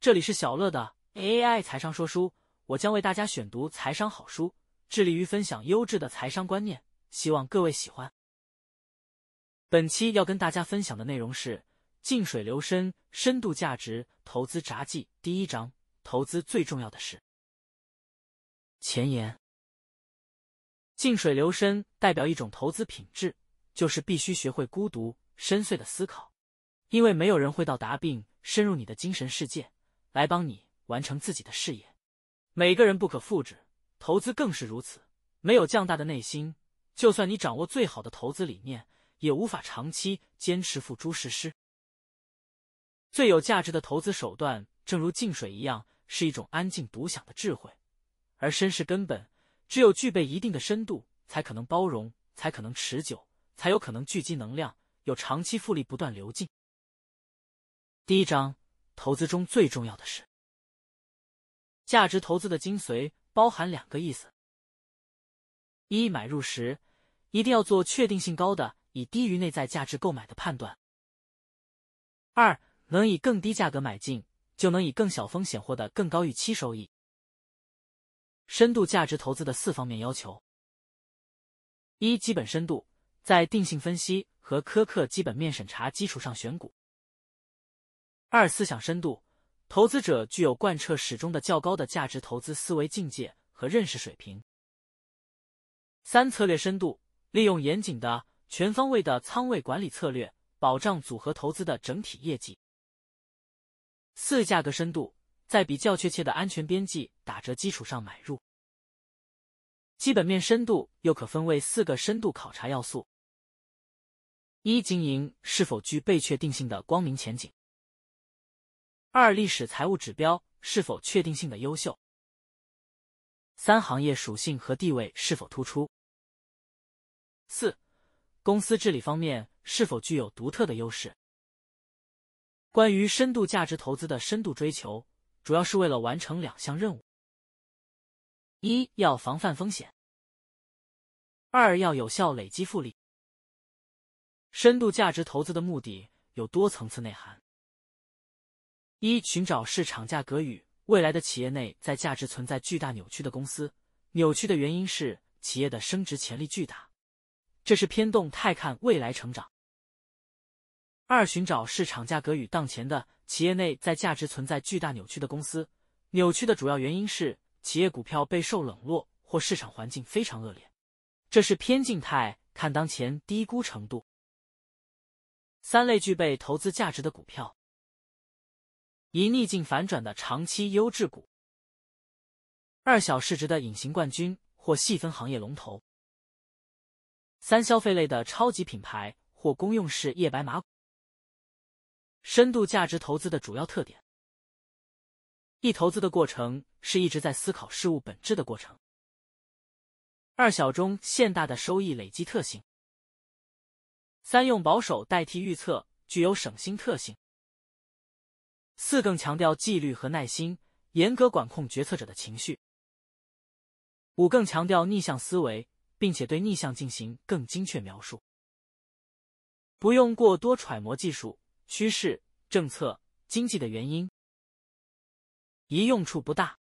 这里是小乐的 AI 财商说书，我将为大家选读财商好书，致力于分享优质的财商观念，希望各位喜欢。本期要跟大家分享的内容是“静水流深，深度价值投资札记”第一章：投资最重要的是前言。静水流深代表一种投资品质，就是必须学会孤独、深邃的思考，因为没有人会到达并。深入你的精神世界，来帮你完成自己的事业。每个人不可复制，投资更是如此。没有强大的内心，就算你掌握最好的投资理念，也无法长期坚持付诸实施。最有价值的投资手段，正如净水一样，是一种安静独享的智慧。而身是根本，只有具备一定的深度，才可能包容，才可能持久，才有可能聚集能量，有长期复利不断流进。第一章，投资中最重要的是价值投资的精髓，包含两个意思：一、买入时一定要做确定性高的，以低于内在价值购买的判断；二、能以更低价格买进，就能以更小风险获得更高预期收益。深度价值投资的四方面要求：一、基本深度，在定性分析和苛刻基本面审查基础上选股。二、思想深度，投资者具有贯彻始终的较高的价值投资思维境界和认识水平。三、策略深度，利用严谨的全方位的仓位管理策略，保障组合投资的整体业绩。四、价格深度，在比较确切的安全边际打折基础上买入。基本面深度又可分为四个深度考察要素：一、经营是否具备确定性的光明前景。二、历史财务指标是否确定性的优秀？三、行业属性和地位是否突出？四、公司治理方面是否具有独特的优势？关于深度价值投资的深度追求，主要是为了完成两项任务：一要防范风险；二要有效累积复利。深度价值投资的目的有多层次内涵。一、寻找市场价格与未来的企业内在价值存在巨大扭曲的公司，扭曲的原因是企业的升值潜力巨大，这是偏动态看未来成长。二、寻找市场价格与当前的企业内在价值存在巨大扭曲的公司，扭曲的主要原因是企业股票备受冷落或市场环境非常恶劣，这是偏静态看当前低估程度。三类具备投资价值的股票。一逆境反转的长期优质股，二小市值的隐形冠军或细分行业龙头，三消费类的超级品牌或公用事业白马股。深度价值投资的主要特点：一投资的过程是一直在思考事物本质的过程；二小中现大的收益累积特性；三用保守代替预测，具有省心特性。四更强调纪律和耐心，严格管控决策者的情绪。五更强调逆向思维，并且对逆向进行更精确描述。不用过多揣摩技术、趋势、政策、经济的原因。一用处不大。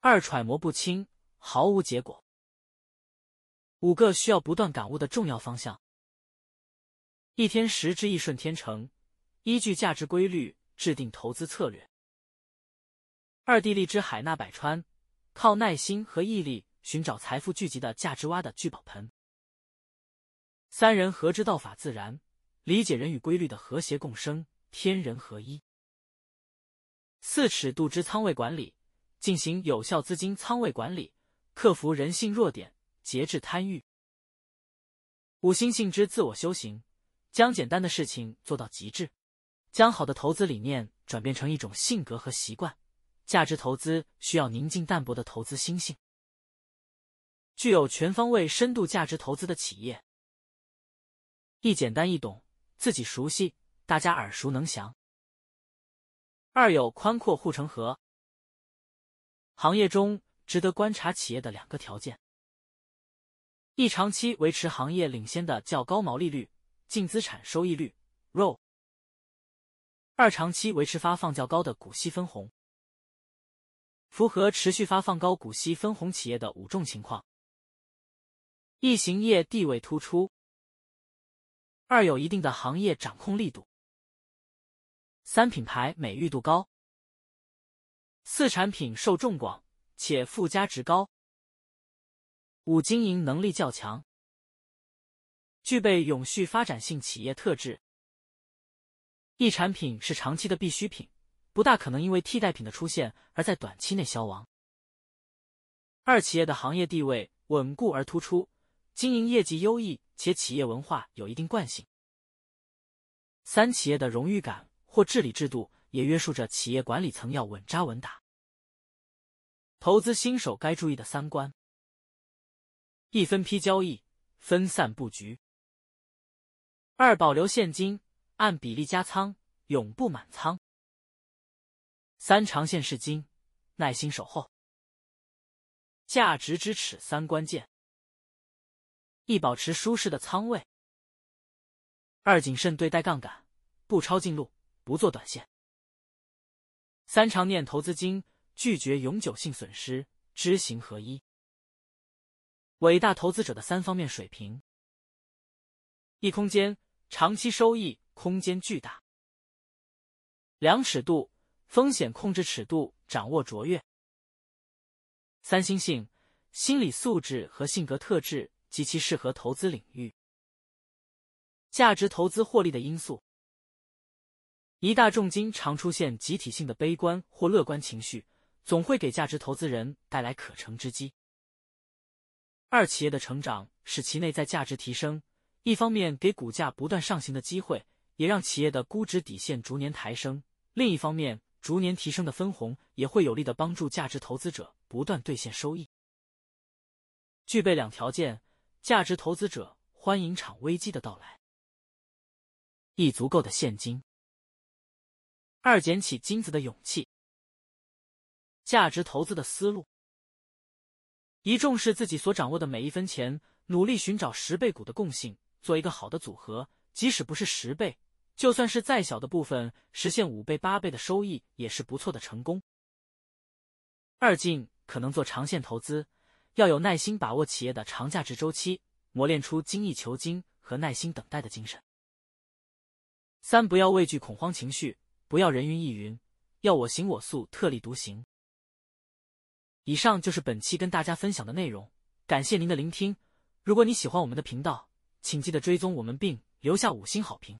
二揣摩不清，毫无结果。五个需要不断感悟的重要方向。一天时之一顺天成。依据价值规律制定投资策略。二地利之海纳百川，靠耐心和毅力寻找财富聚集的价值洼的聚宝盆。三人合之道法自然，理解人与规律的和谐共生，天人合一。四尺度之仓位管理，进行有效资金仓位管理，克服人性弱点，节制贪欲。五心性之自我修行，将简单的事情做到极致。将好的投资理念转变成一种性格和习惯。价值投资需要宁静淡泊的投资心性，具有全方位深度价值投资的企业，一简单易懂，自己熟悉，大家耳熟能详。二有宽阔护城河。行业中值得观察企业的两个条件：一长期维持行业领先的较高毛利率、净资产收益率 （ROE）；二长期维持发放较高的股息分红。符合持续发放高股息分红企业的五种情况：一、行业地位突出；二、有一定的行业掌控力度；三、品牌美誉度高；四、产品受众广且附加值高；五、经营能力较强，具备永续发展性企业特质。一产品是长期的必需品。不大可能因为替代品的出现而在短期内消亡。二企业的行业地位稳固而突出，经营业绩优异且企业文化有一定惯性。三企业的荣誉感或治理制度也约束着企业管理层要稳扎稳打。投资新手该注意的三关：一分批交易，分散布局；二保留现金，按比例加仓，永不满仓。三长线是金，耐心守候。价值支持三关键：一保持舒适的仓位；二谨慎对待杠杆，不超进路，不做短线；三常念投资金，拒绝永久性损失，知行合一。伟大投资者的三方面水平：一空间，长期收益空间巨大；两尺度。风险控制尺度掌握卓越。三星性心理素质和性格特质及其适合投资领域。价值投资获利的因素：一大重金常出现集体性的悲观或乐观情绪，总会给价值投资人带来可乘之机。二企业的成长使其内在价值提升，一方面给股价不断上行的机会，也让企业的估值底线逐年抬升；另一方面。逐年提升的分红也会有力的帮助价值投资者不断兑现收益。具备两条件，价值投资者欢迎场危机的到来。一足够的现金。二捡起金子的勇气。价值投资的思路：一重视自己所掌握的每一分钱，努力寻找十倍股的共性，做一个好的组合，即使不是十倍。就算是再小的部分，实现五倍、八倍的收益也是不错的成功。二进可能做长线投资，要有耐心把握企业的长价值周期，磨练出精益求精和耐心等待的精神。三不要畏惧恐慌情绪，不要人云亦云，要我行我素，特立独行。以上就是本期跟大家分享的内容，感谢您的聆听。如果你喜欢我们的频道，请记得追踪我们并留下五星好评。